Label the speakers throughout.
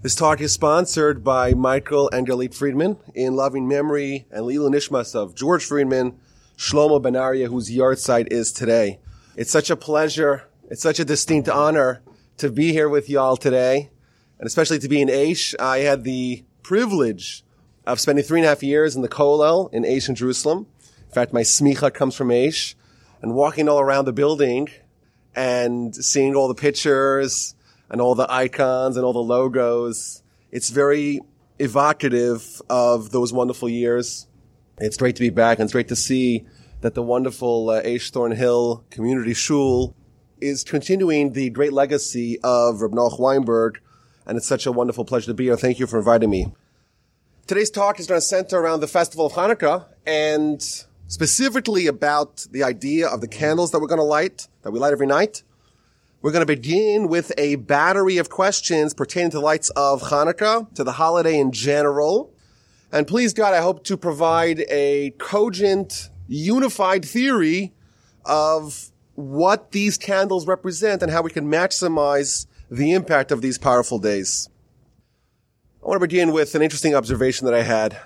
Speaker 1: This talk is sponsored by Michael and Galit Friedman in loving memory and L'ilui Nishmas of George Friedman, Shlomo Benaria, whose yahrzeit is today. It's such a pleasure. It's such a distinct honor to be here with y'all today, and especially to be in Aish. I had the privilege of spending three and a half years in the Kollel in Aish in Jerusalem. In fact, my smicha comes from Aish, and walking all around the building and seeing all the pictures and all the icons and all the logos. It's very evocative of those wonderful years. It's great to be back and it's great to see that the wonderful uh, Aish Thornhill Community Shul is continuing the great legacy of Reb Noach Weinberg. And it's such a wonderful pleasure to be here. Thank you for inviting me. Today's talk is going to center around the festival of Hanukkah and specifically about the idea of the candles that we're going to light, that we light every night. We're going to begin with a battery of questions pertaining to the lights of Hanukkah, to the holiday in general. And please God, I hope to provide a cogent, unified theory of what these candles represent and how we can maximize the impact of these powerful days. I want to begin with an interesting observation that I had.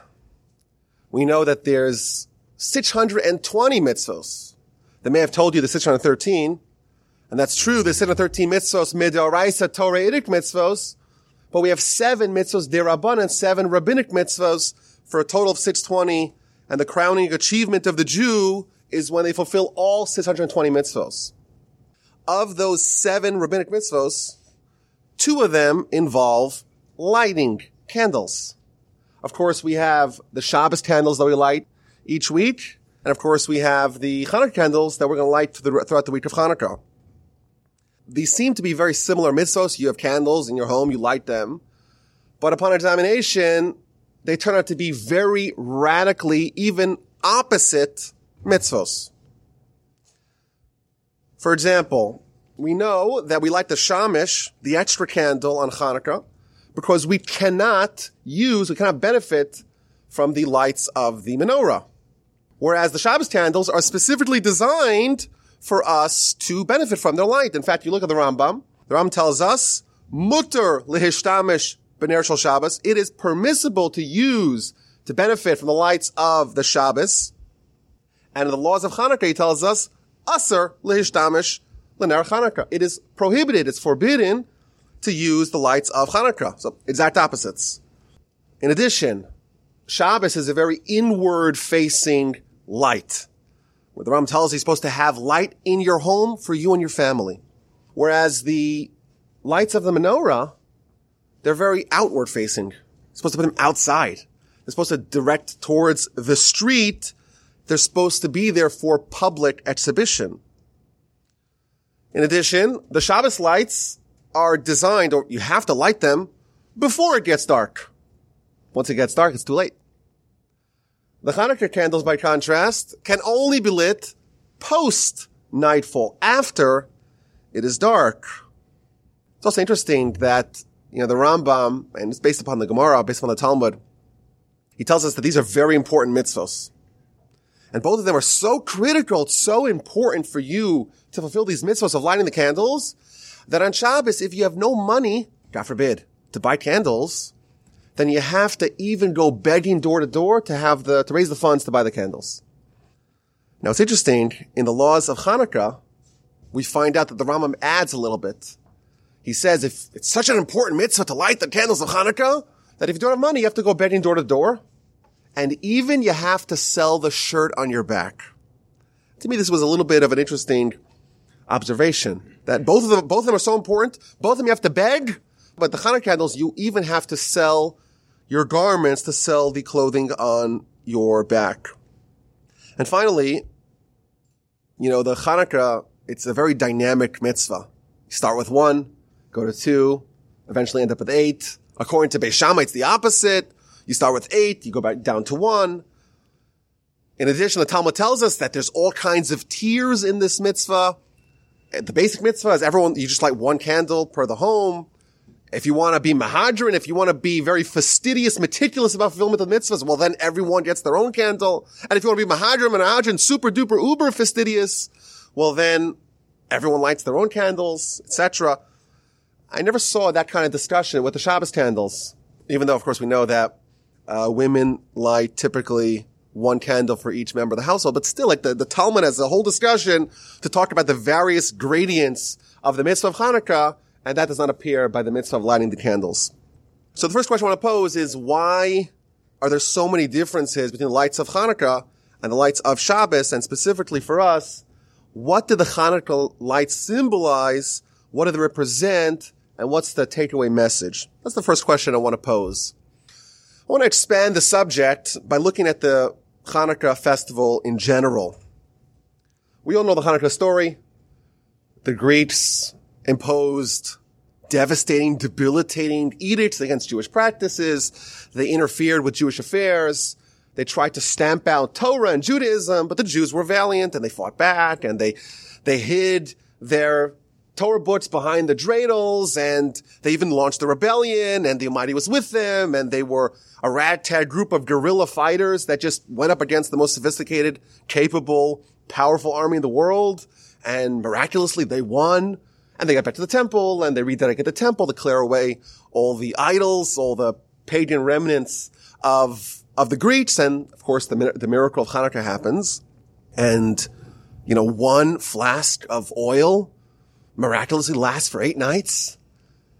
Speaker 1: We know that there's 620 mitzvos. They may have told you the 613, and that's true. There's 613 mitzvos, midoraisa Toraitic mitzvos, but we have seven mitzvos derabban and seven rabbinic mitzvos for a total of 620. And the crowning achievement of the Jew is when they fulfill all 620 mitzvos. Of those seven rabbinic mitzvos, two of them involve lighting candles. Of course, we have the Shabbos candles that we light each week. And of course, we have the Hanukkah candles that we're going to light throughout the week of Hanukkah. These seem to be very similar mitzvos. You have candles in your home, you light them. But upon examination, they turn out to be very radically, even opposite mitzvos. For example, we know that we light the shamish, the extra candle on Hanukkah, because we cannot use, we cannot benefit from the lights of the menorah. Whereas the Shabbos candles are specifically designed for us to benefit from their light. In fact, you look at the Rambam. The Rambam tells us, mutter lehishtamish b'ner shel Shabbos. It is permissible to use, to benefit from the lights of the Shabbos. And in the laws of Hanukkah, he tells us, aser lehishtamish l'ner Hanukkah. It is prohibited, it's forbidden to use the lights of Hanukkah. So, exact opposites. In addition, Shabbos is a very inward facing light. Where the Ram tells you're supposed to have light in your home for you and your family. Whereas the lights of the menorah, they're very outward facing. You're supposed to put them outside. They're supposed to direct towards the street. They're supposed to be there for public exhibition. In addition, the Shabbos lights are designed, or you have to light them before it gets dark. Once it gets dark, it's too late. The Hanukkah candles, by contrast, can only be lit post nightfall, after it is dark. It's also interesting that, you know, the Rambam, and it's based upon the Gemara, based upon the Talmud, he tells us that these are very important mitzvahs. And both of them are so critical, so important for you to fulfill these mitzvahs of lighting the candles, that on Shabbos, if you have no money, God forbid, to buy candles, then you have to even go begging door to door to have the, to raise the funds to buy the candles. Now it's interesting, in the laws of Hanukkah, we find out that the Rambam adds a little bit. He says if it's such an important mitzvah to light the candles of Hanukkah, that if you don't have money, you have to go begging door to door. And even you have to sell the shirt on your back. To me, this was a little bit of an interesting observation that both of them, both of them are so important. Both of them you have to beg, but the Hanukkah candles, you even have to sell your garments to sell the clothing on your back. And finally, you know, the Hanukkah, it's a very dynamic mitzvah. You start with one, go to two, eventually end up with eight. According to Beis Shammai, it's the opposite. You start with eight, you go back down to one. In addition, the Talmud tells us that there's all kinds of tiers in this mitzvah. The basic mitzvah is everyone, you just light one candle per the home. If you want to be mehadrin, if you want to be very fastidious, meticulous about fulfillment of mitzvahs, well then everyone gets their own candle. And if you want to be mehadrin, mehadrin, super duper uber fastidious, well then everyone lights their own candles, etc. I never saw that kind of discussion with the Shabbos candles, even though, of course, we know that uh, women light typically one candle for each member of the household, but still, like the, the Talmud has a whole discussion to talk about the various gradients of the mitzvah of Hanukkah, and that does not appear by the mitzvah of lighting the candles. So the first question I want to pose is why are there so many differences between the lights of Hanukkah and the lights of Shabbos, and specifically for us, what do the Hanukkah lights symbolize? What do they represent? And what's the takeaway message? That's the first question I want to pose. I want to expand the subject by looking at the Hanukkah festival in general. We all know the Hanukkah story. The Greeks imposed devastating, debilitating edicts against Jewish practices. They interfered with Jewish affairs. They tried to stamp out Torah and Judaism, but the Jews were valiant and they fought back and they, they hid their Torah books behind the dreidels and they even launched the rebellion and the Almighty was with them and they were a ragtag group of guerrilla fighters that just went up against the most sophisticated, capable, powerful army in the world. And miraculously they won and they get back to the temple and they rededicated the temple to clear away all the idols, all the pagan remnants of of the Greeks. And of course, the, the miracle of Hanukkah happens. And, you know, one flask of oil miraculously lasts for eight nights.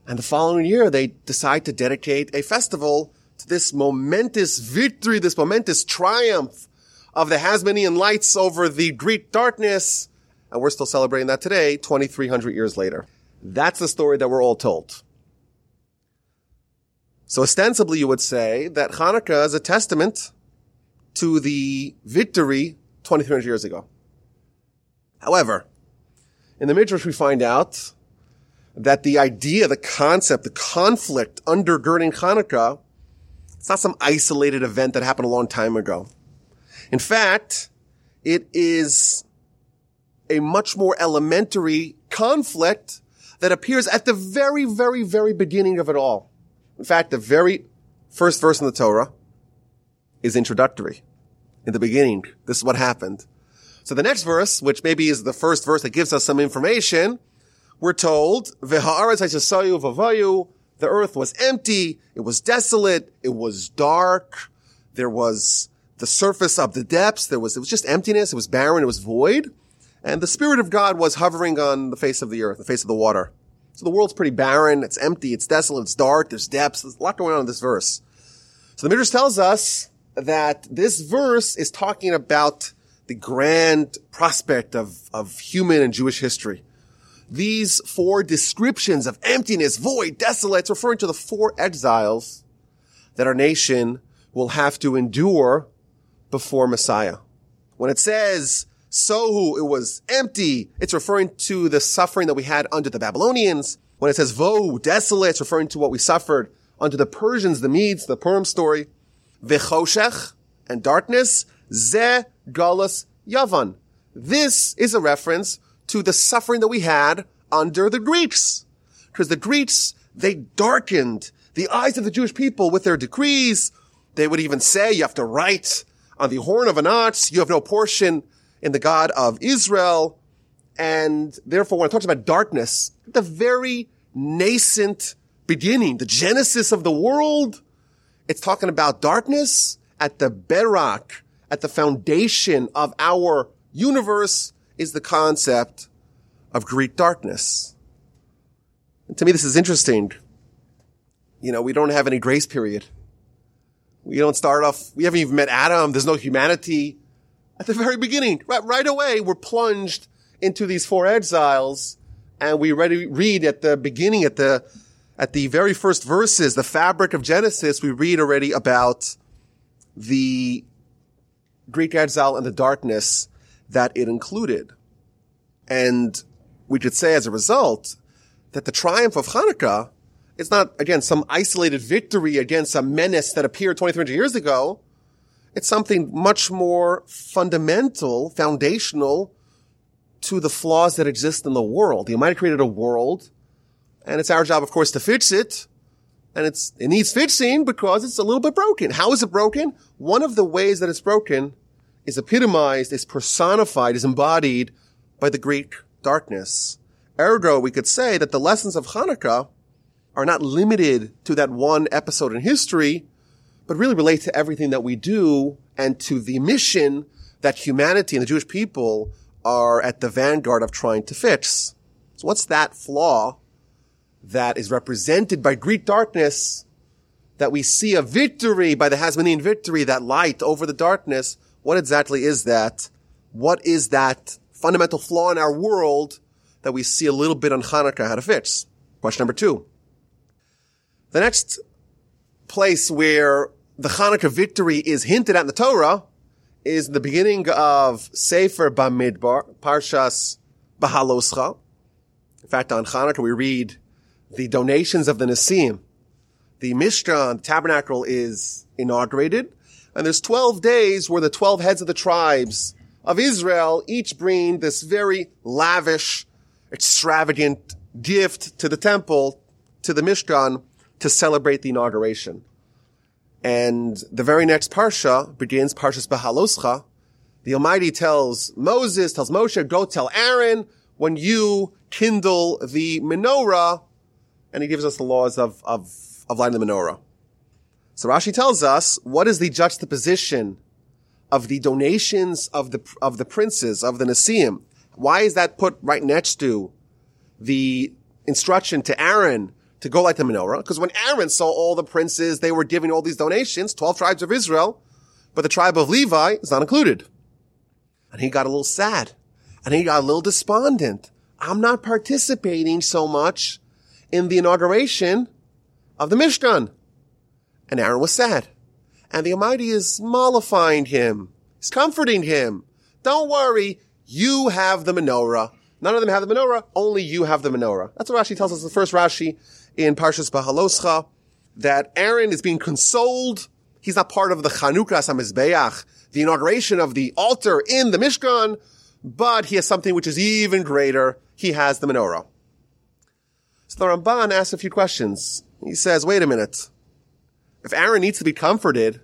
Speaker 1: And the following year, they decide to dedicate a festival to this momentous victory, this momentous triumph of the Hasmonean lights over the Greek darkness. And we're still celebrating that today, 2,300 years later. That's the story that we're all told. So ostensibly you would say that Hanukkah is a testament to the victory 2300 years ago. However, in the Midrash we find out that the idea, the concept, the conflict undergirding Hanukkah, it's not some isolated event that happened a long time ago. In fact, it is a much more elementary conflict that appears at the very, very, very beginning of it all. In fact, the very first verse in the Torah is introductory. In the beginning, this is what happened. So the next verse, which maybe is the first verse that gives us some information, we're told, the earth was empty, it was desolate, it was dark, there was the surface of the depths, there was, it was just emptiness, it was barren, it was void, and the Spirit of God was hovering on the face of the earth, the face of the water. So the world's pretty barren. It's empty. It's desolate. It's dark. There's depths. There's a lot going on in this verse. So the Midrash tells us that this verse is talking about the grand prospect of, of human and Jewish history. These four descriptions of emptiness, void, desolate, it's referring to the four exiles that our nation will have to endure before Messiah. When it says Tohu, it was empty. It's referring to the suffering that we had under the Babylonians. When it says Vo, desolate, it's referring to what we suffered under the Persians, the Medes, the Purim story. Vechoshech, and darkness. Ze, Galus, Yavan. This is a reference to the suffering that we had under the Greeks. Because the Greeks, they darkened the eyes of the Jewish people with their decrees. They would even say you have to write on the horn of an ox. You have no portion in the God of Israel. And therefore, when it talks about darkness, the very nascent beginning, the genesis of the world, it's talking about darkness at the bedrock, at the foundation of our universe is the concept of Greek darkness. And to me, this is interesting. You know, we don't have any grace period. We don't start off, we haven't even met Adam. There's no humanity at the very beginning, right, right away, we're plunged into these four exiles and we read at the beginning, at the, at the very first verses, the fabric of Genesis, we read already about the Greek exile and the darkness that it included. And we could say as a result that the triumph of Hanukkah is not, again, some isolated victory against a menace that appeared 2300 years ago. It's something much more fundamental, foundational to the flaws that exist in the world. The Almighty created a world, and it's our job, of course, to fix it. And it's, it needs fixing because it's a little bit broken. How is it broken? One of the ways that it's broken is epitomized, is personified, is embodied by the Greek darkness. Ergo, we could say that the lessons of Hanukkah are not limited to that one episode in history, but really relate to everything that we do and to the mission that humanity and the Jewish people are at the vanguard of trying to fix. So what's that flaw that is represented by Greek darkness that we see a victory by the Hasmonean victory, that light over the darkness? What exactly is that? What is that fundamental flaw in our world that we see a little bit on Hanukkah how to fix? Question number two. The next place where the Hanukkah victory is hinted at in the Torah is the beginning of Sefer Bamidbar, Parshas Bahaloscha. In fact, on Hanukkah we read the donations of the Nesiim. The Mishkan, the tabernacle is inaugurated, and there's 12 days where the 12 heads of the tribes of Israel each bring this very lavish, extravagant gift to the temple, to the Mishkan, to celebrate the inauguration. And the very next parsha begins Parshas Bahaloscha. The Almighty tells Moses, tells Moshe, go tell Aaron when you kindle the menorah, and he gives us the laws of, of, of lighting the menorah. So Rashi tells us, what is the juxtaposition of the donations of the, of the princes, of the Nasiim? Why is that put right next to the instruction to Aaron to go light the menorah. Because when Aaron saw all the princes, they were giving all these donations, 12 tribes of Israel, but the tribe of Levi is not included. And he got a little sad and he got a little despondent. I'm not participating so much in the inauguration of the Mishkan. And Aaron was sad. And the Almighty is mollifying him. He's comforting him. Don't worry. You have the menorah. None of them have the menorah. Only you have the menorah. That's what Rashi tells us. The first Rashi in Parshas Bahaloscha that Aaron is being consoled. He's not part of the Chanukas Hamizbeach, the inauguration of the altar in the Mishkan, but he has something which is even greater. He has the menorah. So the Ramban asks a few questions. He says, wait a minute. If Aaron needs to be comforted,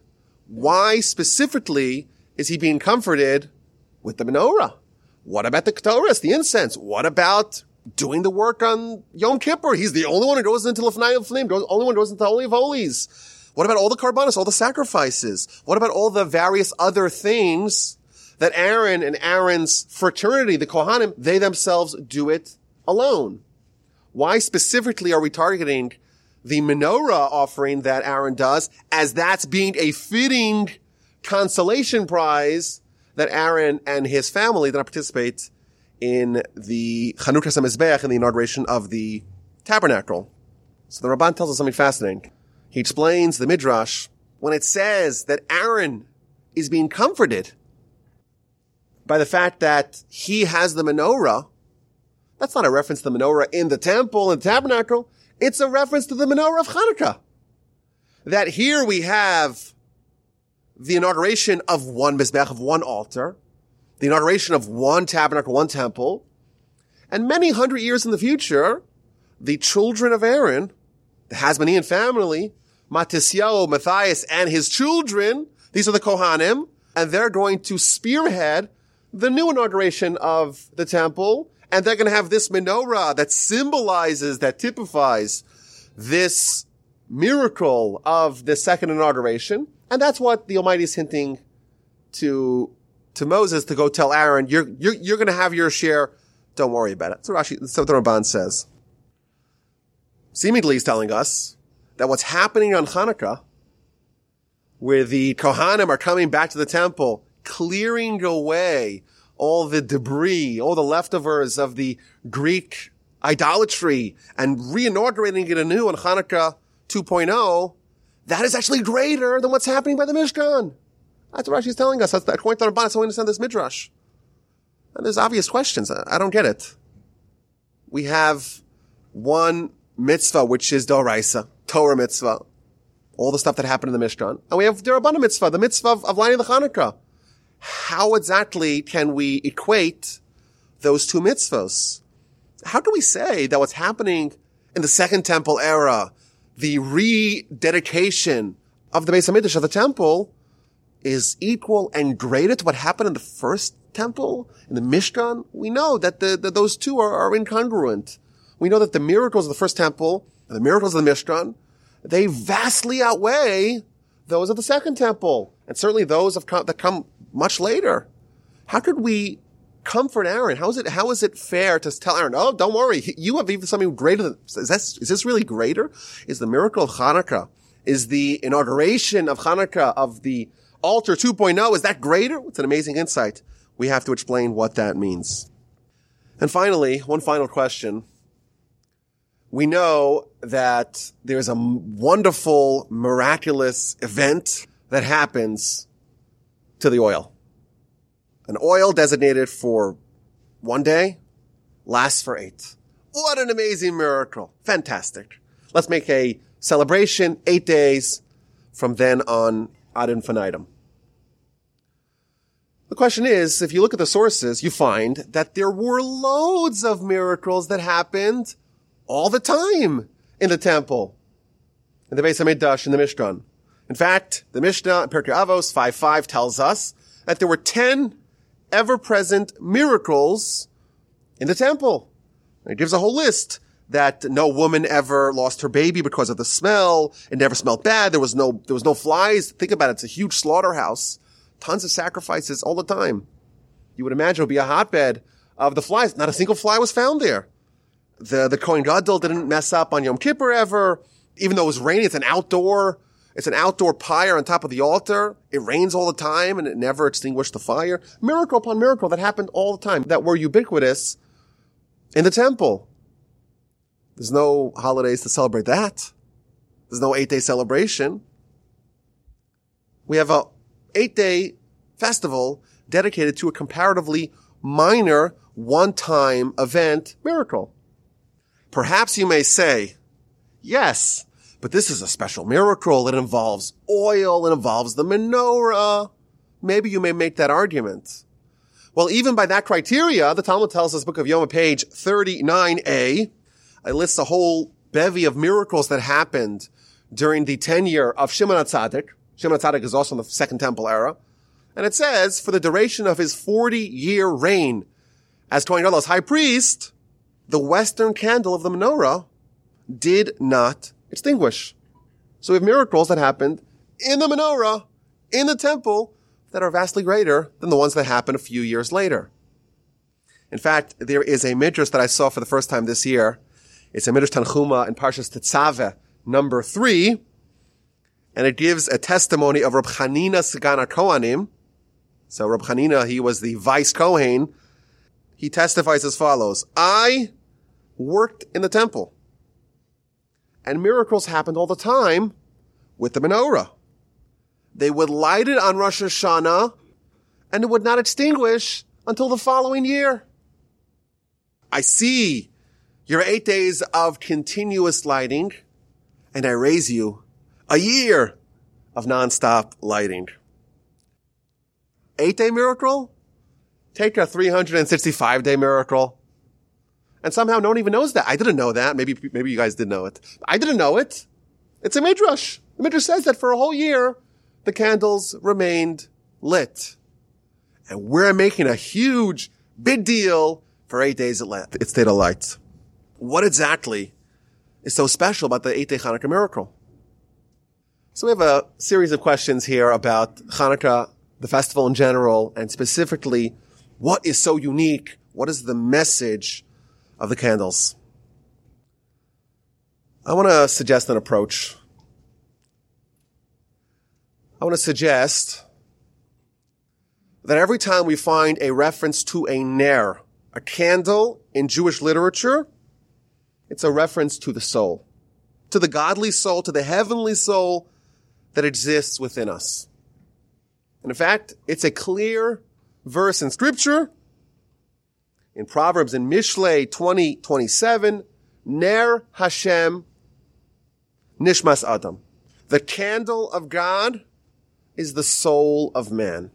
Speaker 1: why specifically is he being comforted with the menorah? What about the Ketores, the incense? What about doing the work on Yom Kippur. He's the only one who goes into Lefnai Lefnim, the only one who goes into the Holy of Holies. What about all the korbanos, all the sacrifices? What about all the various other things that Aaron and Aaron's fraternity, the Kohanim, they themselves do it alone? Why specifically are we targeting the menorah offering that Aaron does as that's being a fitting consolation prize that Aaron and his family that participate in the Chanukas Hamizbeach in the inauguration of the tabernacle. So the Ramban tells us something fascinating. He explains the Midrash when it says that Aaron is being comforted by the fact that he has the menorah. That's not a reference to the menorah in the temple and tabernacle. It's a reference to the menorah of Hanukkah. That here we have the inauguration of one Mizbeach, of one altar, the inauguration of one tabernacle, one temple, and many hundred years in the future, the children of Aaron, the Hasmonean family, Matisyahu, Matthias, and his children, these are the Kohanim, and they're going to spearhead the new inauguration of the temple, and they're going to have this menorah that symbolizes, that typifies this miracle of the second inauguration. And that's what the Almighty is hinting to to Moses to go tell Aaron, you're, you're, you're going to have your share. Don't worry about it. So Rashi, so the Ramban says. Seemingly he's telling us that what's happening on Hanukkah, where the Kohanim are coming back to the temple, clearing away all the debris, all the leftovers of the Greek idolatry and reinaugurating it anew on Hanukkah 2.0, that is actually greater than what's happening by the Mishkan. That's what Rashi's telling us. That's the according to the Ramban, so we understand this midrash. And there's obvious questions. I don't get it. We have one mitzvah, which is Doraisa, Torah mitzvah, all the stuff that happened in the Mishkan. And we have Derabana mitzvah, the mitzvah of, of lighting the Hanukkah. How exactly can we equate those two mitzvahs? How do we say that what's happening in the Second Temple era, the rededication of the Beis Hamikdash of the temple, is equal and greater to what happened in the first temple, in the Mishkan, we know that the, the those two are, are incongruent. We know that the miracles of the first temple and the miracles of the Mishkan, they vastly outweigh those of the second temple, and certainly those of that come much later. How could we comfort Aaron? How is it, how is it fair to tell Aaron, oh, don't worry, you have even something greater than, is this, is this really greater? Is the miracle of Hanukkah, is the inauguration of Hanukkah, of the altar 2.0, is that greater? It's an amazing insight. We have to explain what that means. And finally, one final question. We know that there's a wonderful, miraculous event that happens to the oil. An oil designated for one day lasts for eight. What an amazing miracle. Fantastic. Let's make a celebration, eight days from then on ad infinitum. The question is, if you look at the sources, you find that there were loads of miracles that happened all the time in the temple, in the Beis Hamikdash, in the Mishkan. In fact, the Mishnah in Pirkei Avos 5.5 tells us that there were 10 ever-present miracles in the temple. It gives a whole list that no woman ever lost her baby because of the smell. It never smelled bad. There was no, there was no flies. Think about it. It's a huge slaughterhouse. Tons of sacrifices all the time. You would imagine it would be a hotbed of the flies. Not a single fly was found there. The, the Kohen Gadol didn't mess up on Yom Kippur ever. Even though it was raining, it's an outdoor, it's an outdoor pyre on top of the altar. It rains all the time and it never extinguished the fire. Miracle upon miracle that happened all the time that were ubiquitous in the temple. There's no holidays to celebrate that. There's no eight day celebration. We have a eight day festival dedicated to a comparatively minor one time event miracle. Perhaps you may say, yes, but this is a special miracle. It involves oil. It involves the menorah. Maybe you may make that argument. Well, even by that criteria, the Talmud tells us, Book of Yoma, page 39a, it lists a whole bevy of miracles that happened during the tenure of Shimon HaTzadik. Shimon HaTzadik is also in the Second Temple era. And it says, for the duration of his 40 year reign as Kohen Gadol, high priest, the western candle of the menorah did not extinguish. So we have miracles that happened in the menorah, in the temple, that are vastly greater than the ones that happened a few years later. In fact, there is a midrash that I saw for the first time this year. It's a midrash Tanchuma in Parshas Tetzaveh, number three, and it gives a testimony of Rab Chanina Sagan Kohanim. So Rab Chanina, he was the vice Kohen. He testifies as follows: I worked in the temple. And miracles happened all the time with the menorah. They would light it on Rosh Hashanah and it would not extinguish until the following year. I see your eight days of continuous lighting and I raise you a year of nonstop lighting. Eight day miracle? Take a 365 day miracle and somehow no one even knows that. I didn't know that. Maybe, maybe you guys did know it. I didn't know it. It's a midrash. The midrash says that for a whole year, the candles remained lit. And we're making a huge, big deal for eight days it, lit. it stayed alight. What exactly is so special about the eight day Hanukkah miracle? So we have a series of questions here about Hanukkah, the festival in general, and specifically, what is so unique? What is the message of the candles. I want to suggest an approach. I want to suggest that every time we find a reference to a ner, a candle in Jewish literature, it's a reference to the soul, to the godly soul, to the heavenly soul that exists within us. And in fact, it's a clear verse in scripture in Proverbs in Mishlei 20, 27, Ner Hashem Nishmas Adam. The candle of God is the soul of man.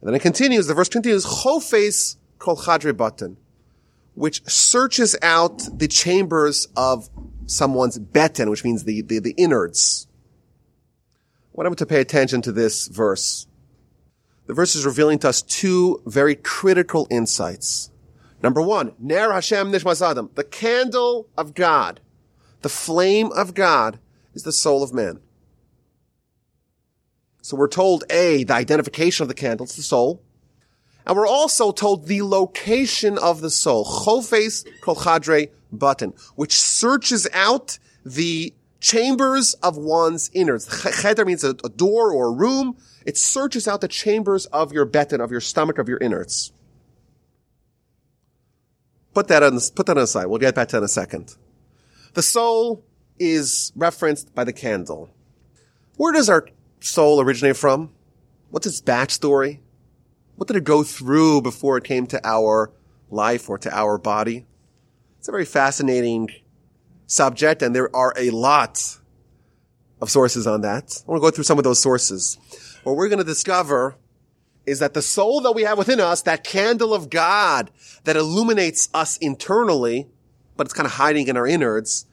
Speaker 1: And then it continues, the verse continues, Chofes kol chadre batan, which searches out the chambers of someone's beten, which means the, the, the innards. I want to pay attention to this verse the verse is revealing to us two very critical insights. Number one, Ner Hashem Nishmas Adam, the candle of God. The flame of God is the soul of man. So we're told A, the identification of the candle, it's the soul. And we're also told the location of the soul. Chofes kol chadre beten, which searches out the chambers of one's innards. Cheder means a, a, door or a room. It searches out the chambers of your betten, of your stomach, of your innards. Put that on, put that on the side. We'll get back to that in a second. The soul is referenced by the candle. Where does our soul originate from? What's its backstory? What did it go through before it came to our life or to our body? It's a very fascinating subject and there are a lot of sources on that. I want to go through some of those sources. What we're going to discover is that the soul that we have within us, that candle of God that illuminates us internally, but it's kind of hiding in our innards,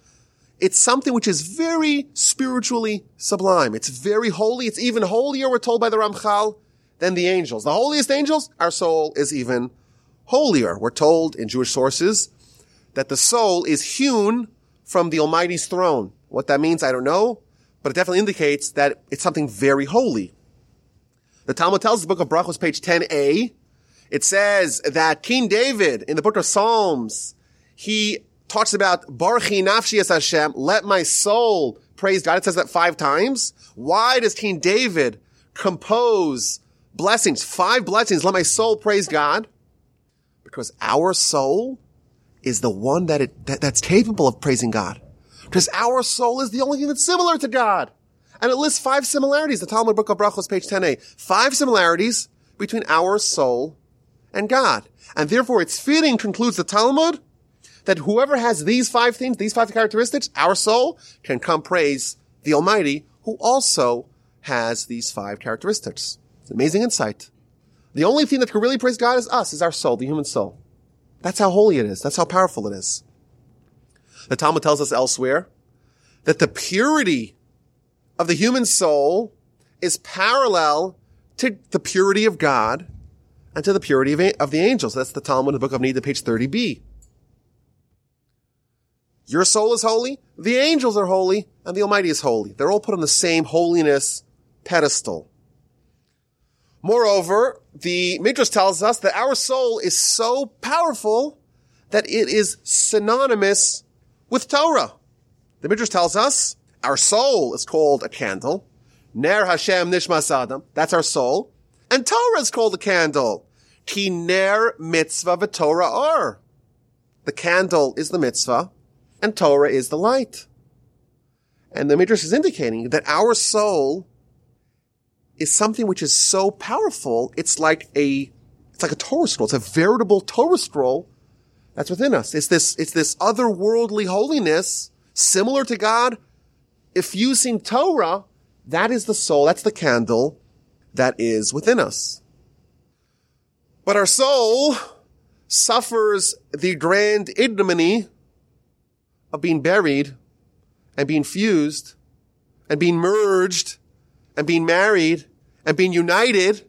Speaker 1: it's something which is very spiritually sublime. It's very holy. It's even holier, we're told by the Ramchal, than the angels. The holiest angels, our soul is even holier. We're told in Jewish sources that the soul is hewn from the Almighty's throne. What that means, I don't know, but it definitely indicates that it's something very holy. The Talmud tells the book of Brachos, page 10a, it says that King David in the book of Psalms, he talks about Barchi Nafshi as Hashem, let my soul praise God. It says that five times. Why does King David compose blessings, five blessings, let my soul praise God? Because our soul is the one that, it, that that's capable of praising God. Because our soul is the only thing that's similar to God. And it lists five similarities. The Talmud Book of Brachos, page 10a. Five similarities between our soul and God. And therefore it's fitting, concludes the Talmud, that whoever has these five things, these five characteristics, our soul, can come praise the Almighty, who also has these five characteristics. It's amazing insight. The only thing that can really praise God is us, is our soul, the human soul. That's how holy it is. That's how powerful it is. The Talmud tells us elsewhere that the purity of the human soul is parallel to the purity of God and to the purity of, of the angels. That's the Talmud in the book of Nida, page 30b. Your soul is holy, the angels are holy, and the Almighty is holy. They're all put on the same holiness pedestal. Moreover, the Midrash tells us that our soul is so powerful that it is synonymous with Torah. The Midrash tells us our soul is called a candle. Ner Hashem Nishmas Adam. That's our soul. And Torah is called a candle. Ki ner mitzvah v'torah or. The candle is the mitzvah and Torah is the light. And the Midrash is indicating that our soul is something which is so powerful, it's like a, it's like a Torah scroll. It's a veritable Torah scroll that's within us. It's this, it's this otherworldly holiness similar to God effusing Torah. That is the soul. That's the candle that is within us. But our soul suffers the grand ignominy of being buried and being fused and being merged and being married and being united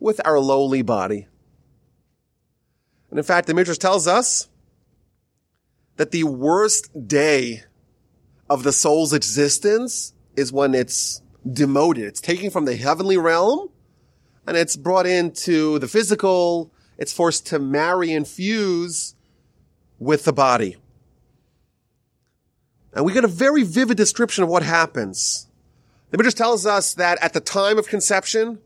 Speaker 1: with our lowly body. And in fact, the Midrash tells us that the worst day of the soul's existence is when it's demoted. It's taken from the heavenly realm and it's brought into the physical. It's forced to marry and fuse with the body. And we get a very vivid description of what happens. The Midrash tells us that at the time of conception,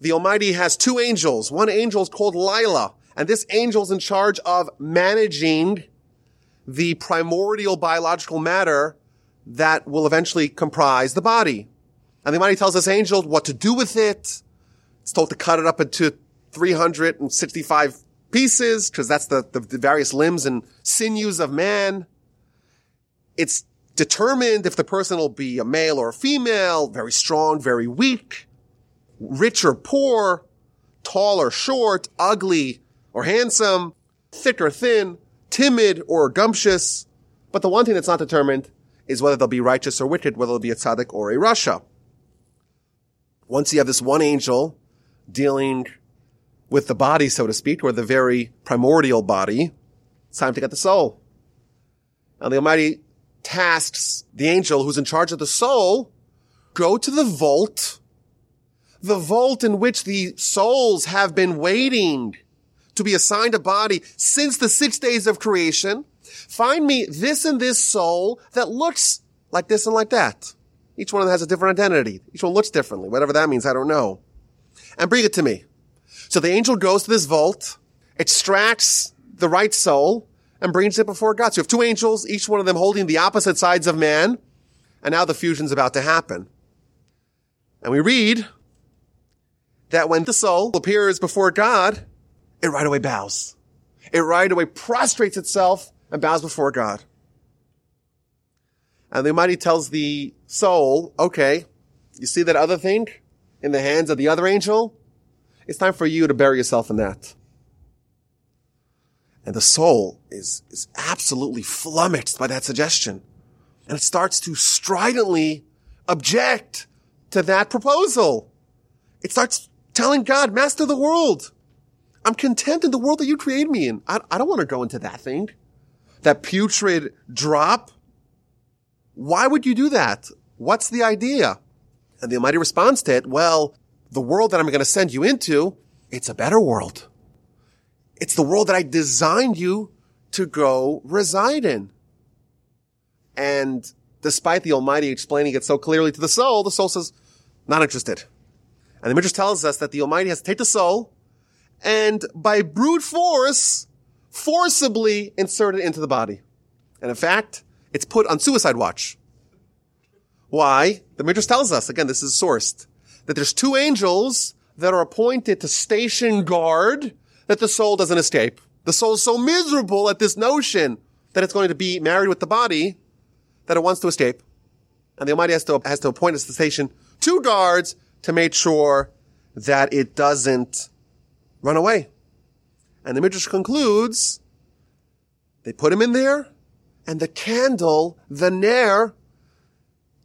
Speaker 1: the Almighty has two angels. One angel is called Lila, and this angel is in charge of managing the primordial biological matter that will eventually comprise the body. And the Almighty tells this angel what to do with it. It's told to cut it up into 365 pieces, because that's the, the, the various limbs and sinews of man. It's determined if the person will be a male or a female, very strong, very weak, rich or poor, tall or short, ugly or handsome, thick or thin, timid or gumptious. But the one thing that's not determined is whether they'll be righteous or wicked, whether they'll be a tzaddik or a rasha. Once you have this one angel dealing with the body, so to speak, or the very primordial body, it's time to get the soul. And the Almighty tasks the angel who's in charge of the soul go to the vault, the vault in which the souls have been waiting to be assigned a body since the six days of creation. Find me this and this soul that looks like this and like that. Each one of them has a different identity. Each one looks differently. Whatever that means, I don't know. And bring it to me. So the angel goes to this vault, extracts the right soul, and brings it before God. So you have two angels, each one of them holding the opposite sides of man, and now the fusion's about to happen. And we read that when the soul appears before God, it right away bows. It right away prostrates itself and bows before God. And the Almighty tells the soul, okay, you see that other thing in the hands of the other angel? It's time for you to bury yourself in that. And the soul is, is absolutely flummoxed by that suggestion. And it starts to stridently object to that proposal. It starts telling God, master of the world, I'm content in the world that you created me in. I, I don't want to go into that thing. That putrid drop. Why would you do that? What's the idea? And the Almighty responds to it, well, the world that I'm going to send you into, it's a better world. It's the world that I designed you to go reside in. And despite the Almighty explaining it so clearly to the soul, the soul says, not interested. And the Midrash tells us that the Almighty has to take the soul and by brute force, forcibly inserted into the body. And in fact, it's put on suicide watch. Why? The Midrash tells us, again, this is sourced, that there's two angels that are appointed to station guard that the soul doesn't escape. The soul is so miserable at this notion that it's going to be married with the body that it wants to escape. And the Almighty has to, has to appoint as the station two guards to make sure that it doesn't run away. And the Midrash concludes, they put him in there, and the candle, the ner,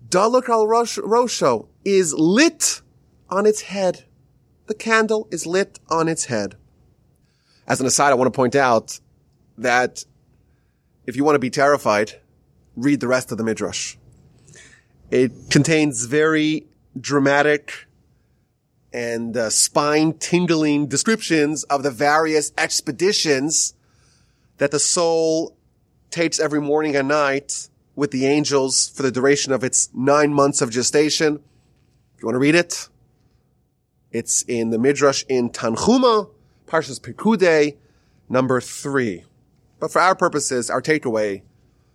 Speaker 1: daluk al rosho, is lit on its head. The candle is lit on its head. As an aside, I want to point out that if you want to be terrified, read the rest of the Midrash. It contains very dramatic and uh, spine tingling descriptions of the various expeditions that the soul takes every morning and night with the angels for the duration of its nine months of gestation. If you want to read it, it's in the Midrash in Tanhuma, Parshas Pekudei, number three. But for our purposes, our takeaway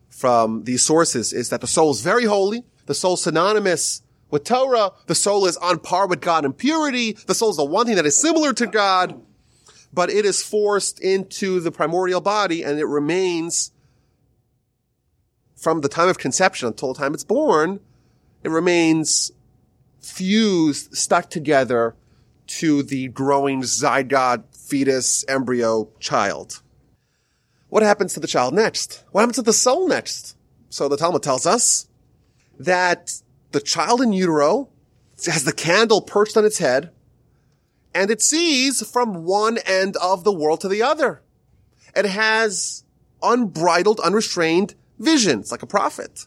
Speaker 1: from these sources is that the soul is very holy. The soul synonymous with Torah, the soul is on par with God in purity. The soul is the one thing that is similar to God, but it is forced into the primordial body and it remains from the time of conception until the time it's born. It remains fused, stuck together to the growing zygote, fetus, embryo, child. What happens to the child next? What happens to the soul next? So the Talmud tells us that the child in utero has the candle perched on its head and it sees from one end of the world to the other. It has unbridled, unrestrained vision. It's like a prophet.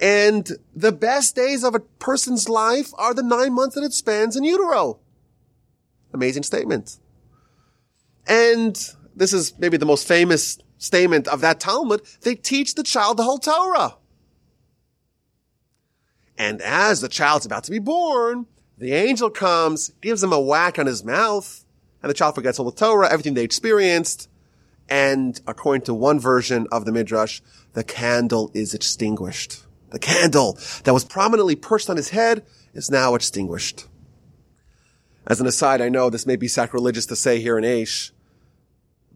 Speaker 1: And the best days of a person's life are the nine months that it spends in utero. Amazing statement. And this is maybe the most famous statement of that Talmud. They teach the child the whole Torah. And as the child's about to be born, the angel comes, gives him a whack on his mouth, and the child forgets all the Torah, everything they experienced. And according to one version of the Midrash, the candle is extinguished. The candle that was prominently perched on his head is now extinguished. As an aside, I know this may be sacrilegious to say here in Aish,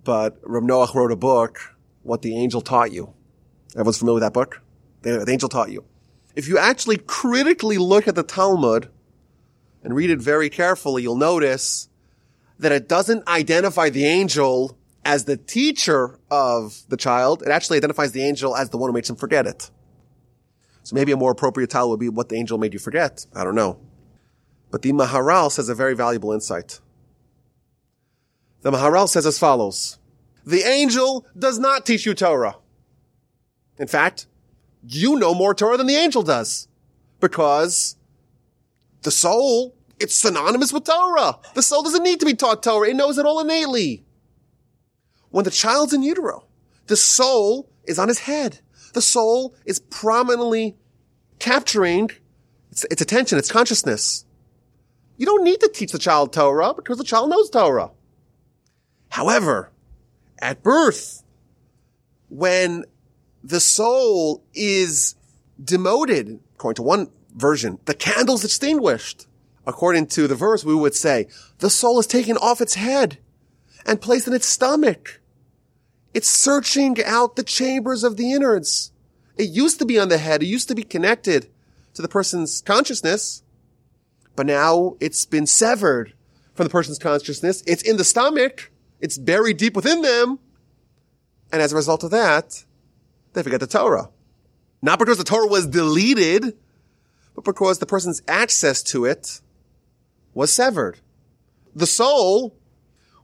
Speaker 1: but Reb Noach wrote a book, What the Angel Taught You. Everyone's familiar with that book? The, the Angel Taught You if you actually critically look at the Talmud and read it very carefully, you'll notice that it doesn't identify the angel as the teacher of the child. It actually identifies the angel as the one who makes him forget it. So maybe a more appropriate title would be what the angel made you forget. I don't know. But the Maharal says a very valuable insight. The Maharal says as follows. The angel does not teach you Torah. In fact, you know more Torah than the angel does. Because the soul, it's synonymous with Torah. The soul doesn't need to be taught Torah. It knows it all innately. When the child's in utero, the soul is on his head. The soul is prominently capturing its, its attention, its consciousness. You don't need to teach the child Torah because the child knows Torah. However, at birth, when the soul is demoted, according to one version, the candle's extinguished. According to the verse, we would say the soul is taken off its head and placed in its stomach. It's searching out the chambers of the innards. It used to be on the head. It used to be connected to the person's consciousness, but now it's been severed from the person's consciousness. It's in the stomach. It's buried deep within them. And as a result of that, they forget the Torah. Not because the Torah was deleted, but because the person's access to it was severed. The soul,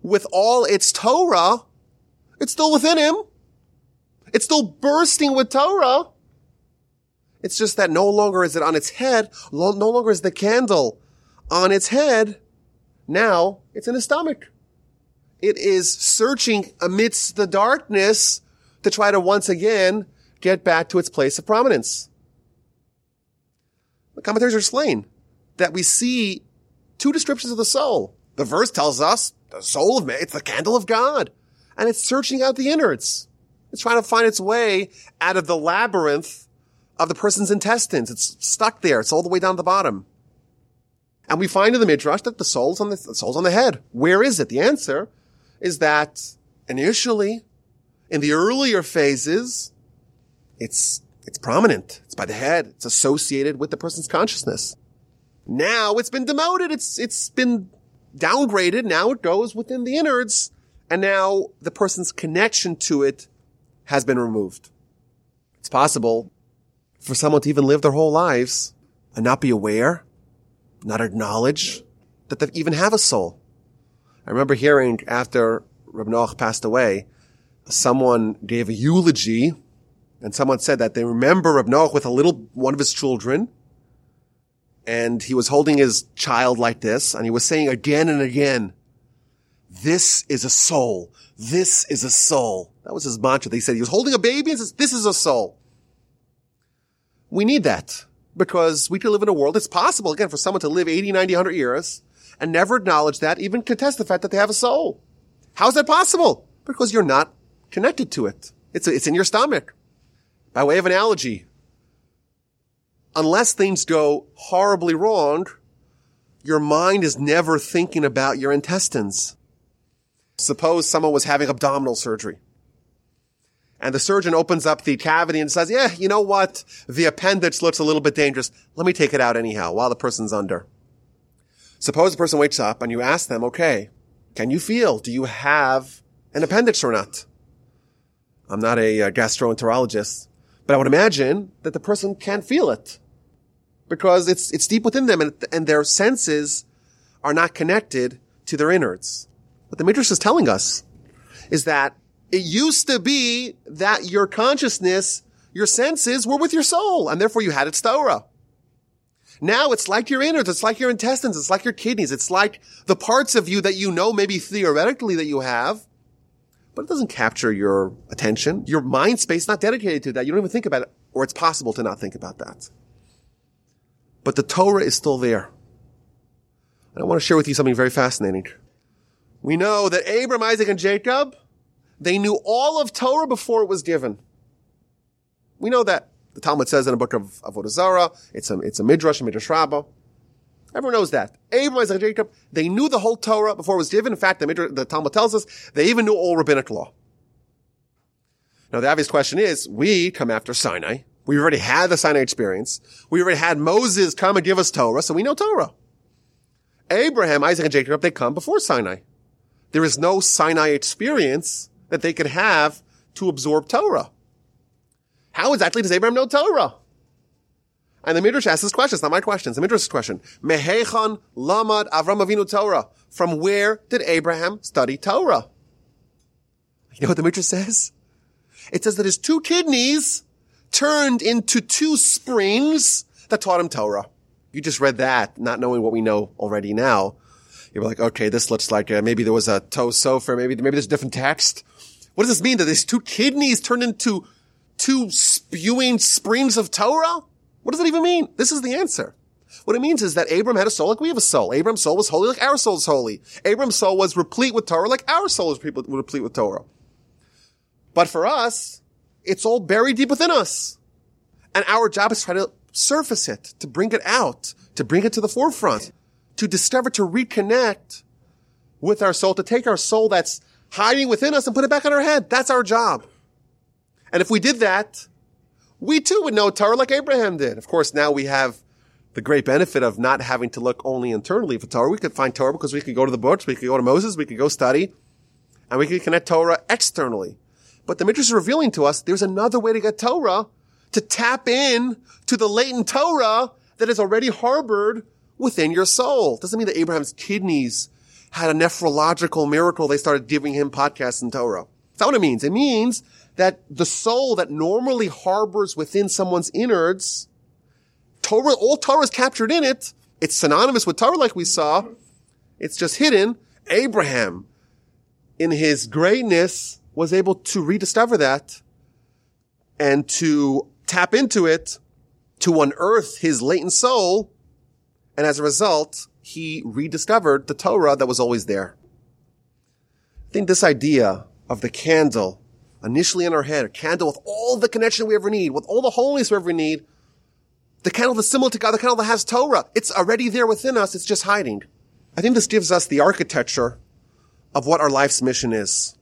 Speaker 1: with all its Torah, it's still within him. It's still bursting with Torah. It's just that no longer is it on its head, no longer is the candle on its head. Now it's in his stomach. It is searching amidst the darkness to try to once again get back to its place of prominence. The commentators are slain that we see two descriptions of the soul. The verse tells us the soul of man, it's the candle of God, and it's searching out the innards. It's trying to find its way out of the labyrinth of the person's intestines. It's stuck there. It's all the way down to the bottom. And we find in the Midrash that the soul's on the, the soul's on the head. Where is it? The answer is that initially, in the earlier phases, it's, it's prominent. It's by the head. It's associated with the person's consciousness. Now it's been demoted. It's, it's been downgraded. Now it goes within the innards. And now the person's connection to it has been removed. It's possible for someone to even live their whole lives and not be aware, not acknowledge that they even have a soul. I remember hearing after Reb passed away, someone gave a eulogy and someone said that they remember Reb Noach with a little, one of his children. And he was holding his child like this and he was saying again and again, this is a soul. This is a soul. That was his mantra. He said he was holding a baby and says, this is a soul. We need that because we can live in a world. It's possible, again, for someone to live 80, 90, 100 years and never acknowledge that, even contest the fact that they have a soul. How is that possible? Because you're not connected to it. It's, it's in your stomach. By way of analogy, unless things go horribly wrong, your mind is never thinking about your intestines. Suppose someone was having abdominal surgery. And the surgeon opens up the cavity and says, yeah, you know what? The appendage looks a little bit dangerous. Let me take it out anyhow while the person's under. Suppose the person wakes up and you ask them, okay, can you feel? Do you have an appendix or not? I'm not a uh, gastroenterologist, but I would imagine that the person can't feel it because it's, it's deep within them and, and their senses are not connected to their innards. What the Midrash is telling us is that it used to be that your consciousness, your senses were with your soul and therefore you had its Torah. Now it's like your innards. It's like your intestines. It's like your kidneys. It's like the parts of you that you know maybe theoretically that you have, but it doesn't capture your attention. Your mind space is not dedicated to that. You don't even think about it, or it's possible to not think about that. But the Torah is still there. And I want to share with you something very fascinating. We know that Abram, Isaac, and Jacob, they knew all of Torah before it was given. We know that. The Talmud says in a book of Avodah Zarah, it's a, it's a midrash, a midrash rabbah. Everyone knows that. Abraham, Isaac, and Jacob, they knew the whole Torah before it was given. In fact, the, the Talmud tells us they even knew all rabbinic law. Now, the obvious question is, we come after Sinai. We already had the Sinai experience. We already had Moses come and give us Torah, so we know Torah. Abraham, Isaac, and Jacob, they come before Sinai. There is no Sinai experience that they could have to absorb Torah. How exactly does Abraham know Torah? And the Midrash asks this question. It's not my question. It's the Midrash's question. Mehechan lamad Avram Avinu Torah. From where did Abraham study Torah? You know what the Midrash says? It says that his two kidneys turned into two springs that taught him Torah. You just read that, not knowing what we know already now. You're like, okay, this looks like uh, maybe there was a ta'os sofer, maybe maybe there's a different text. What does this mean? That these two kidneys turned into two spewing springs of Torah? What does that even mean? This is the answer. What it means is that Abram had a soul like we have a soul. Abram's soul was holy like our soul is holy. Abram's soul was replete with Torah like our soul is replete with Torah. But for us, it's all buried deep within us. And our job is to try to surface it, to bring it out, to bring it to the forefront, to discover, to reconnect with our soul, to take our soul that's hiding within us and put it back on our head. That's our job. And if we did that, we too would know Torah like Abraham did. Of course, now we have the great benefit of not having to look only internally for Torah. We could find Torah because we could go to the books, we could go to Moses, we could go study, and we could connect Torah externally. But the Midrash is revealing to us there's another way to get Torah, to tap in to the latent Torah that is already harbored within your soul. Doesn't mean that Abraham's kidneys had a nephrological miracle. They started giving him podcasts and Torah. That's not what it means. It means that the soul that normally harbors within someone's innards, Torah, all Torah is captured in it. It's synonymous with Torah like we saw. It's just hidden. Abraham, in his greatness, was able to rediscover that and to tap into it to unearth his latent soul. And as a result, he rediscovered the Torah that was always there. I think this idea of the candle initially in our head, a candle with all the connection we ever need, with all the holiness we ever need, the candle that's similar to God, the candle that has Torah. It's already there within us. It's just hiding. I think this gives us the architecture of what our life's mission is.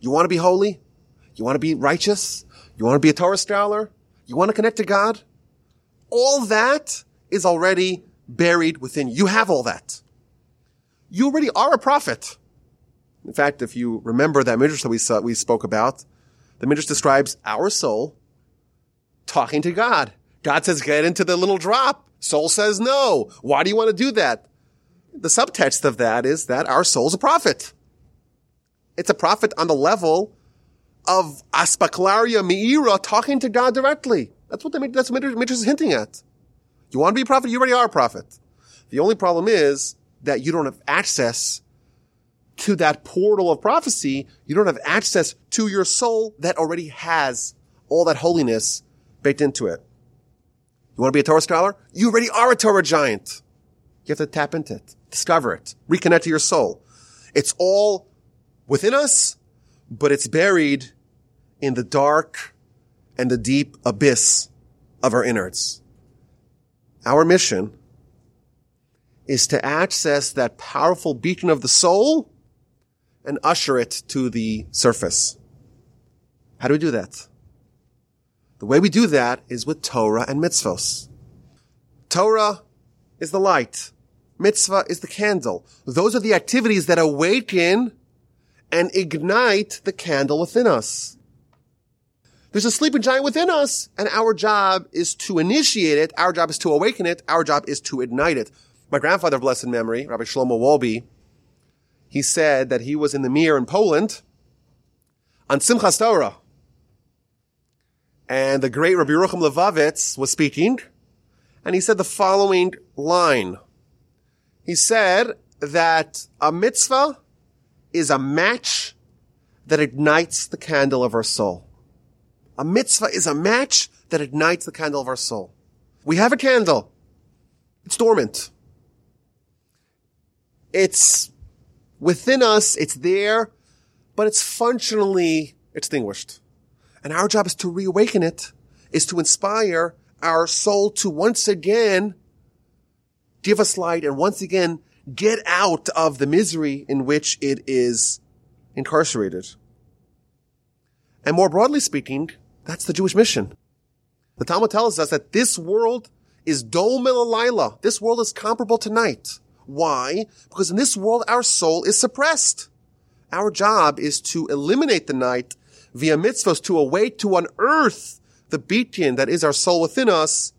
Speaker 1: You want to be holy? You want to be righteous? You want to be a Torah scholar? You want to connect to God? All that is already buried within you. You have all that. You already are a prophet. In fact, if you remember that midrash that we saw, we spoke about, the midrash describes our soul talking to God. God says, get into the little drop. Soul says no. Why do you want to do that? The subtext of that is that our soul's a prophet. It's a prophet on the level of aspaklaria meira talking to God directly. That's what the that's what Midrash is hinting at. You want to be a prophet? You already are a prophet. The only problem is that you don't have access to that portal of prophecy, you don't have access to your soul that already has all that holiness baked into it. You want to be a Torah scholar? You already are a Torah giant. You have to tap into it, discover it, reconnect to your soul. It's all within us, but it's buried in the dark and the deep abyss of our innards. Our mission is to access that powerful beacon of the soul and usher it to the surface. How do we do that? The way we do that is with Torah and mitzvos. Torah is the light. Mitzvah is the candle. Those are the activities that awaken and ignite the candle within us. There's a sleeping giant within us, and our job is to initiate it. Our job is to awaken it. Our job is to ignite it. My grandfather, blessed memory, Rabbi Shlomo Wolbe, he said that he was in the Mir in Poland on Simchas Torah. And the great Rabbi Yerucham Levovitz was speaking, and he said the following line. He said that a mitzvah is a match that ignites the candle of our soul. A mitzvah is a match that ignites the candle of our soul. We have a candle. It's dormant. It's within us, it's there, but it's functionally extinguished. And our job is to reawaken it, is to inspire our soul to once again give us light and once again get out of the misery in which it is incarcerated. And more broadly speaking, that's the Jewish mission. The Talmud tells us that this world is dom This world is comparable to night. Why? Because in this world, our soul is suppressed. Our job is to eliminate the night via mitzvahs, to await, to unearth the beacon that is our soul within us,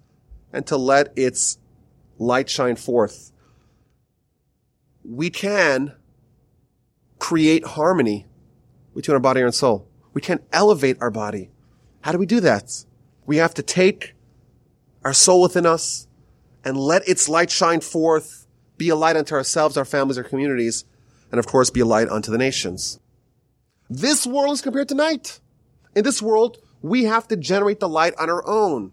Speaker 1: and to let its light shine forth. We can create harmony between our body and soul. We can elevate our body. How do we do that? We have to take our soul within us and let its light shine forth, be a light unto ourselves, our families, our communities, and of course be a light unto the nations. This world is compared to night. In this world, we have to generate the light on our own.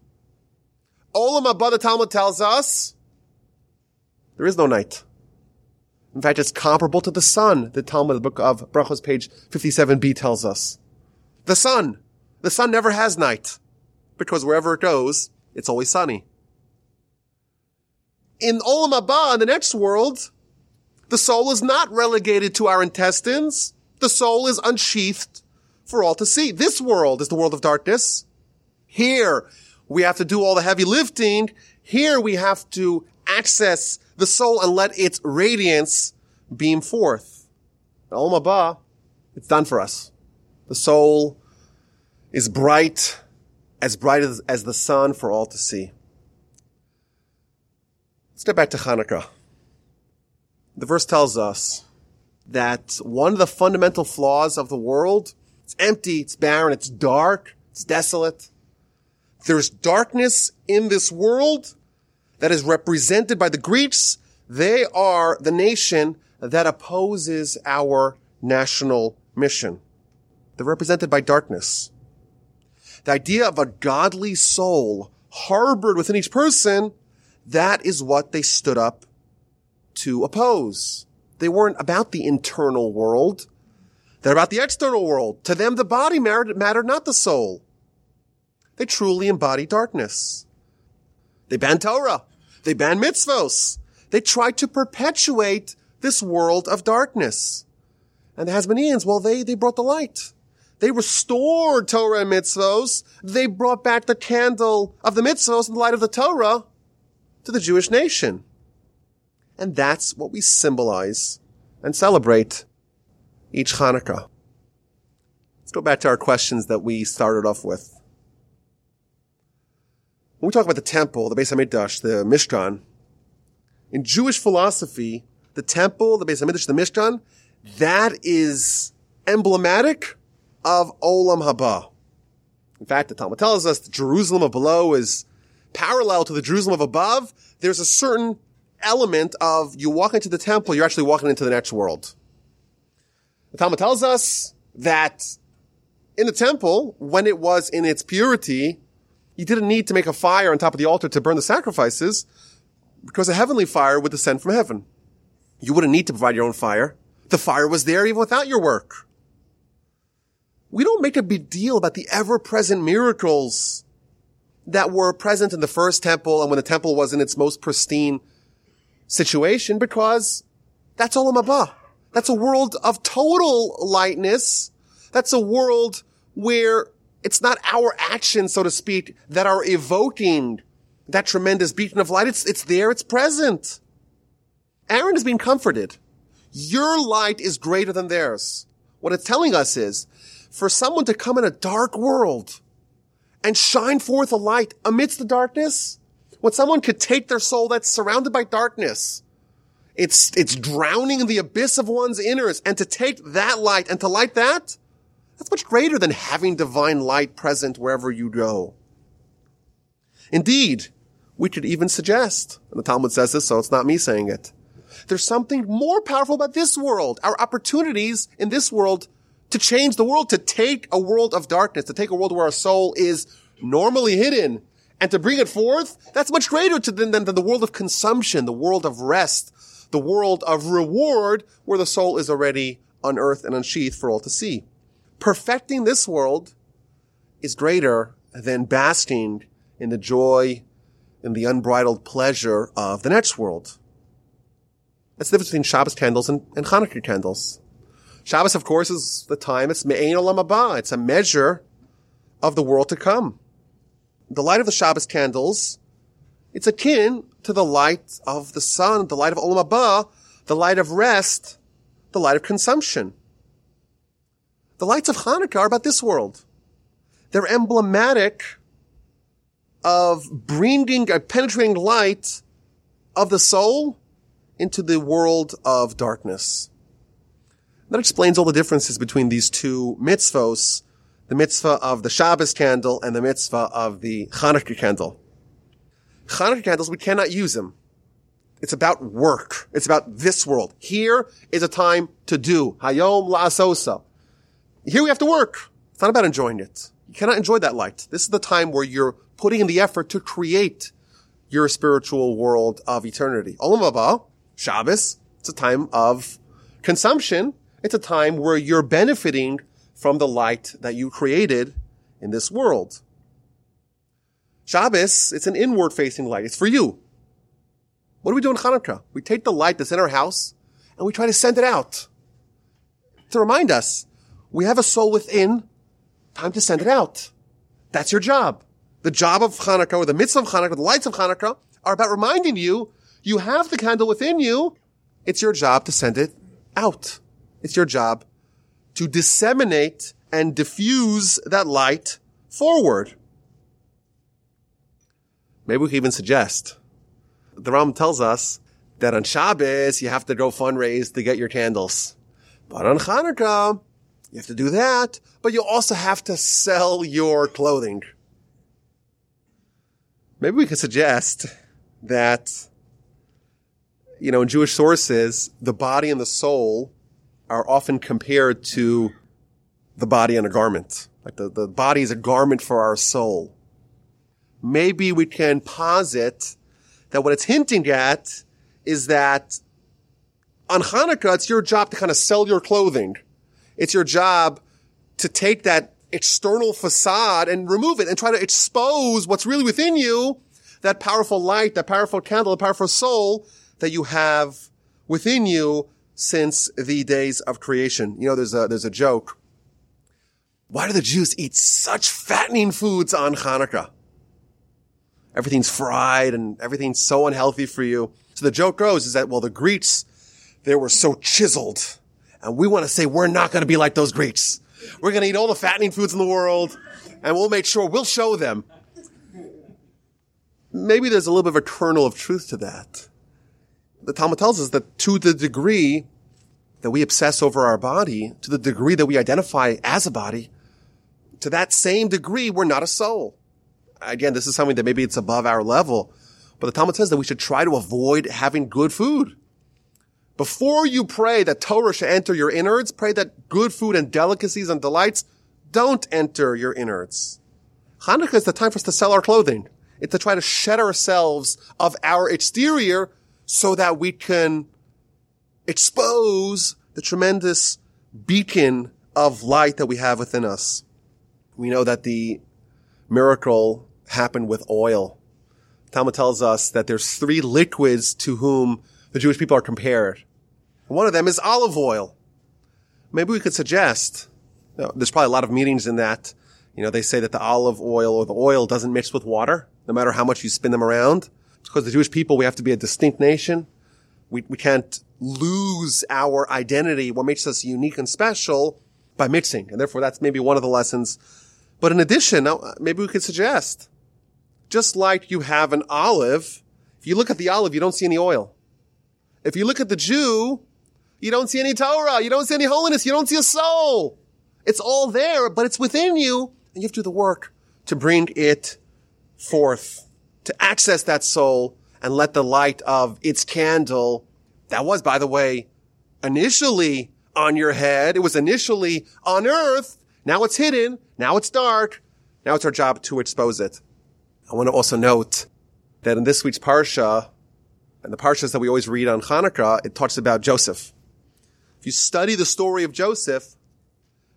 Speaker 1: Olam Haba, the Talmud tells us, there is no night. In fact, it's comparable to the sun, the Talmud, the book of Brachos, page 57b tells us. The sun. The sun never has night. Because wherever it goes, it's always sunny. In Olam Haba, in the next world, the soul is not relegated to our intestines. The soul is unsheathed for all to see. This world is the world of darkness. Here, we have to do all the heavy lifting. Here, we have to access the soul and let its radiance beam forth. Olam Haba, it's done for us. The soul is bright, as bright as, as the sun for all to see. Step back to Hanukkah. The verse tells us that one of the fundamental flaws of the world, it's empty, it's barren, it's dark, it's desolate. There's darkness in this world that is represented by the Greeks. They are the nation that opposes our national mission. They're represented by darkness. The idea of a godly soul harbored within each person that is what they stood up to oppose. They weren't about the internal world. They're about the external world. To them, the body mattered, not the soul. They truly embody darkness. They banned Torah. They banned mitzvos. They tried to perpetuate this world of darkness. And the Hasmoneans, well, they, they brought the light. They restored Torah and mitzvos. They brought back the candle of the mitzvos and the light of the Torah to the Jewish nation. And that's what we symbolize and celebrate each Hanukkah. Let's go back to our questions that we started off with. When we talk about the temple, the Beis Hamikdash, the Mishkan, in Jewish philosophy, the temple, the Beis Hamikdash, the Mishkan, that is emblematic of Olam Haba. In fact, the Talmud tells us Jerusalem of below is parallel to the Jerusalem of above, there's a certain element of you walk into the temple, you're actually walking into the next world. The Talmud tells us that in the temple, when it was in its purity, you didn't need to make a fire on top of the altar to burn the sacrifices because a heavenly fire would descend from heaven. You wouldn't need to provide your own fire. The fire was there even without your work. We don't make a big deal about the ever-present miracles that were present in the first temple and when the temple was in its most pristine situation because that's Olam Haba. That's a world of total lightness. That's a world where it's not our actions, so to speak, that are evoking that tremendous beacon of light. It's, it's there. It's present. Aaron is being comforted. Your light is greater than theirs. What it's telling us is for someone to come in a dark world and shine forth a light amidst the darkness, when someone could take their soul that's surrounded by darkness, it's, it's drowning in the abyss of one's inners, and to take that light and to light that, that's much greater than having divine light present wherever you go. Indeed, we could even suggest, and the Talmud says this, so it's not me saying it, there's something more powerful about this world, our opportunities in this world to change the world, to take a world of darkness, to take a world where our soul is normally hidden and to bring it forth, that's much greater to, than, than, than the world of consumption, the world of rest, the world of reward where the soul is already unearthed and unsheathed for all to see. Perfecting this world is greater than basking in the joy and the unbridled pleasure of the next world. That's the difference between Shabbos candles and, and Hanukkah candles. Shabbos, of course, is the time. It's Me'ein Olam Haba. It's a measure of the world to come. The light of the Shabbos candles, it's akin to the light of the sun, the light of Olam Haba, the light of rest, the light of consumption. The lights of Hanukkah are about this world. They're emblematic of bringing a penetrating light of the soul into the world of darkness. That explains all the differences between these two mitzvos the mitzvah of the Shabbos candle and the mitzvah of the Hanukkah candle. Hanukkah candles, we cannot use them. It's about work. It's about this world. Here is a time to do. Hayom la'asosa. Here we have to work. It's not about enjoying it. You cannot enjoy that light. This is the time where you're putting in the effort to create your spiritual world of eternity. Olam Shabbos, it's a time of consumption. It's a time where you're benefiting from the light that you created in this world. Shabbos, it's an inward facing light. It's for you. What do we do in Hanukkah? We take the light that's in our house and we try to send it out to remind us we have a soul within. Time to send it out. That's your job. The job of Hanukkah or the mitzvah of Hanukkah, the lights of Hanukkah are about reminding you you have the candle within you. It's your job to send it out. It's your job to disseminate and diffuse that light forward. Maybe we can even suggest. The Ram tells us that on Shabbos, you have to go fundraise to get your candles. But on Hanukkah, you have to do that, but you also have to sell your clothing. Maybe we could suggest that, you know, in Jewish sources, the body and the soul are often compared to the body and a garment. Like the, the body is a garment for our soul. Maybe we can posit that what it's hinting at is that on Hanukkah, it's your job to kind of sell your clothing. It's your job to take that external facade and remove it and try to expose what's really within you, that powerful light, that powerful candle, the powerful soul that you have within you since the days of creation. You know, there's a, there's a joke. Why do the Jews eat such fattening foods on Hanukkah? Everything's fried and everything's so unhealthy for you. So the joke goes is that, well, the Greeks, they were so chiseled. And we want to say we're not going to be like those Greeks. We're going to eat all the fattening foods in the world and we'll make sure we'll show them. Maybe there's a little bit of a kernel of truth to that the Talmud tells us that to the degree that we obsess over our body, to the degree that we identify as a body, to that same degree, we're not a soul. Again, this is something that maybe it's above our level, but the Talmud says that we should try to avoid having good food. Before you pray that Torah should enter your innards, pray that good food and delicacies and delights don't enter your innards. Hanukkah is the time for us to sell our clothing. It's to try to shed ourselves of our exterior so that we can expose the tremendous beacon of light that we have within us. We know that the miracle happened with oil. Talmud tells us that there's three liquids to whom the Jewish people are compared. One of them is olive oil. Maybe we could suggest, you know, there's probably a lot of meanings in that. You know, they say that the olive oil or the oil doesn't mix with water, no matter how much you spin them around because the Jewish people, we have to be a distinct nation. We, we can't lose our identity, what makes us unique and special by mixing. And therefore that's maybe one of the lessons. But in addition, uh, maybe we could suggest, just like you have an olive, if you look at the olive, you don't see any oil. If you look at the Jew, you don't see any Torah, you don't see any holiness, you don't see a soul. It's all there, but it's within you, and you have to do the work to bring it forth to access that soul and let the light of its candle, that was, by the way, initially on your head. It was initially on earth. Now it's hidden. Now it's dark. Now it's our job to expose it. I want to also note that in this week's Parsha, and the Parshas that we always read on Hanukkah, it talks about Joseph. If you study the story of Joseph,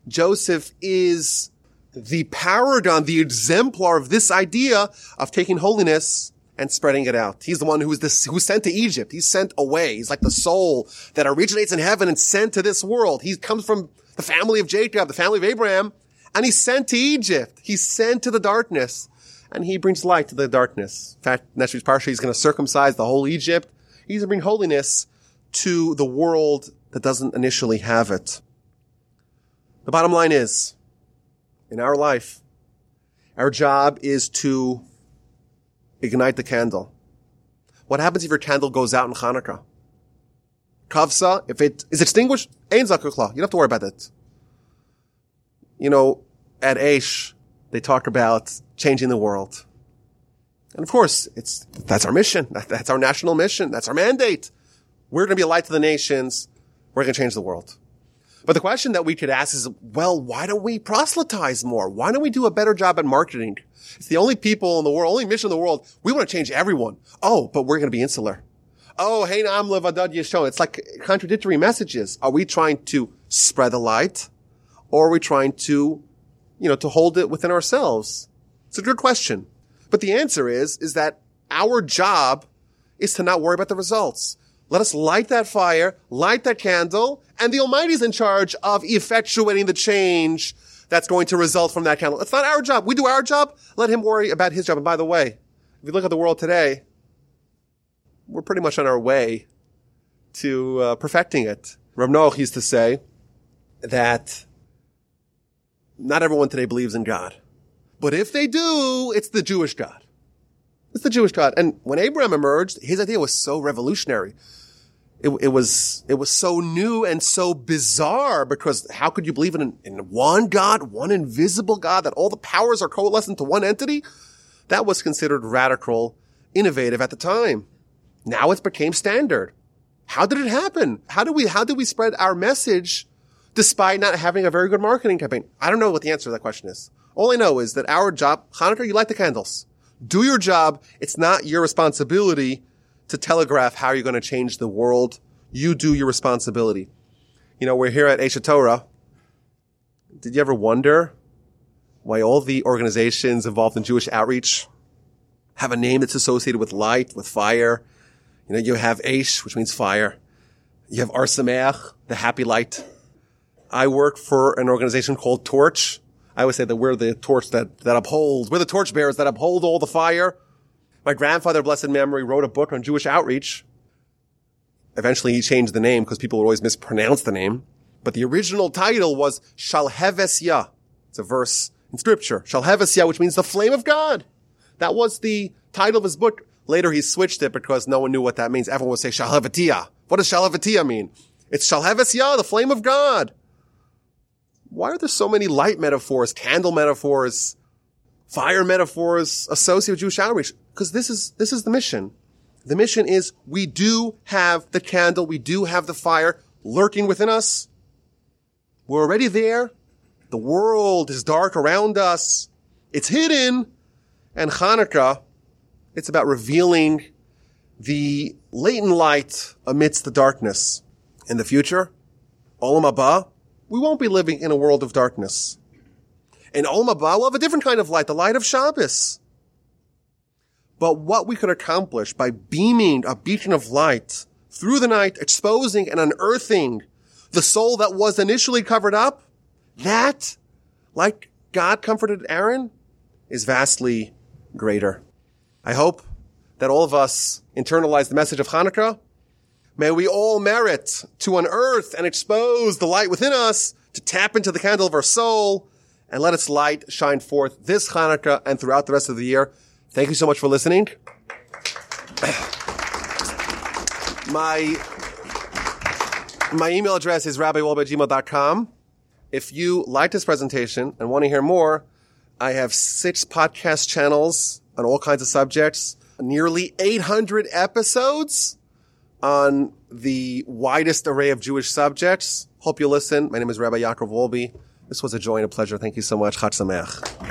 Speaker 1: Joseph is the paragon, the exemplar of this idea of taking holiness and spreading it out. He's the one who is this, who's sent to Egypt. He's sent away. He's like the soul that originates in heaven and sent to this world. He comes from the family of Jacob, the family of Abraham, and he's sent to Egypt. He's sent to the darkness and he brings light to the darkness. In fact, next week's parsha, he's going to circumcise the whole Egypt. He's going to bring holiness to the world that doesn't initially have it. The bottom line is, in our life. Our job is to ignite the candle. What happens if your candle goes out in Hanukkah? Kavsa, if it is extinguished, Ein Zakukla. You don't have to worry about it. You know, at Aish, they talk about changing the world. And of course, it's, that's our mission. That's our national mission. That's our mandate. We're going to be a light to the nations. We're going to change the world. But the question that we could ask is, well, why don't we proselytize more? Why don't we do a better job at marketing? It's the only people in the world, only mission in the world. We want to change everyone. Oh, but we're going to be insular. Oh, hey, am Levadad. It's like contradictory messages. Are we trying to spread the light or are we trying to, you know, to hold it within ourselves? It's a good question. But the answer is, is that our job is to not worry about the results. Let us light that fire, light that candle, and the Almighty is in charge of effectuating the change that's going to result from that candle. It's not our job. We do our job. Let him worry about his job. And by the way, if you look at the world today, we're pretty much on our way to uh, perfecting it. Rav Noach used to say that not everyone today believes in God. But if they do, it's the Jewish God. It's the Jewish God. And when Abraham emerged, his idea was so revolutionary it, it, was it was so new and so bizarre because how could you believe in, in one God, one invisible God, that all the powers are coalesced into one entity? That was considered radical, innovative at the time. Now it's became standard. How did it happen? How did we how did we spread our message despite not having a very good marketing campaign? I don't know what the answer to that question is. All I know is that our job, Hanukkah, you light the candles. Do your job. It's not your responsibility to telegraph how you're going to change the world. You do your responsibility. You know, we're here at Aish Torah. Did you ever wonder why all the organizations involved in Jewish outreach have a name that's associated with light, with fire? You know, you have Aish, which means fire. You have Or Sameach, the happy light. I work for an organization called Torch. I always say that we're the torch that, that upholds, we're the torch bearers that uphold all the fire. My grandfather, blessed memory, wrote a book on Jewish outreach. Eventually he changed the name because people would always mispronounce the name. But the original title was Shalhevesya. It's a verse in scripture. Shalhevesya, which means the flame of God. That was the title of his book. Later he switched it because no one knew what that means. Everyone would say Shalhevatia. What does Shalhevatia mean? It's Shalhevesya, the flame of God. Why are there so many light metaphors, candle metaphors, fire metaphors associated with Jewish outreach? Because this is, this is the mission. The mission is we do have the candle, we do have the fire lurking within us. We're already there. The world is dark around us. It's hidden. And Hanukkah, it's about revealing the latent light amidst the darkness. In the future, Olam Haba, we won't be living in a world of darkness. In Olam Haba, we'll have a different kind of light, the light of Shabbos. But what we could accomplish by beaming a beacon of light through the night, exposing and unearthing the soul that was initially covered up, that, like God comforted Aaron, is vastly greater. I hope that all of us internalize the message of Hanukkah. May we all merit to unearth and expose the light within us, to tap into the candle of our soul, and let its light shine forth this Hanukkah and throughout the rest of the year. Thank you so much for listening. my, my email address is rabbiwolbe@gmail.com. If you like this presentation and want to hear more, I have six podcast channels on all kinds of subjects, nearly 800 episodes on the widest array of Jewish subjects. Hope you listen. My name is Rabbi Yaakov Wolbe. This was a joy and a pleasure. Thank you so much. Chag Sameach.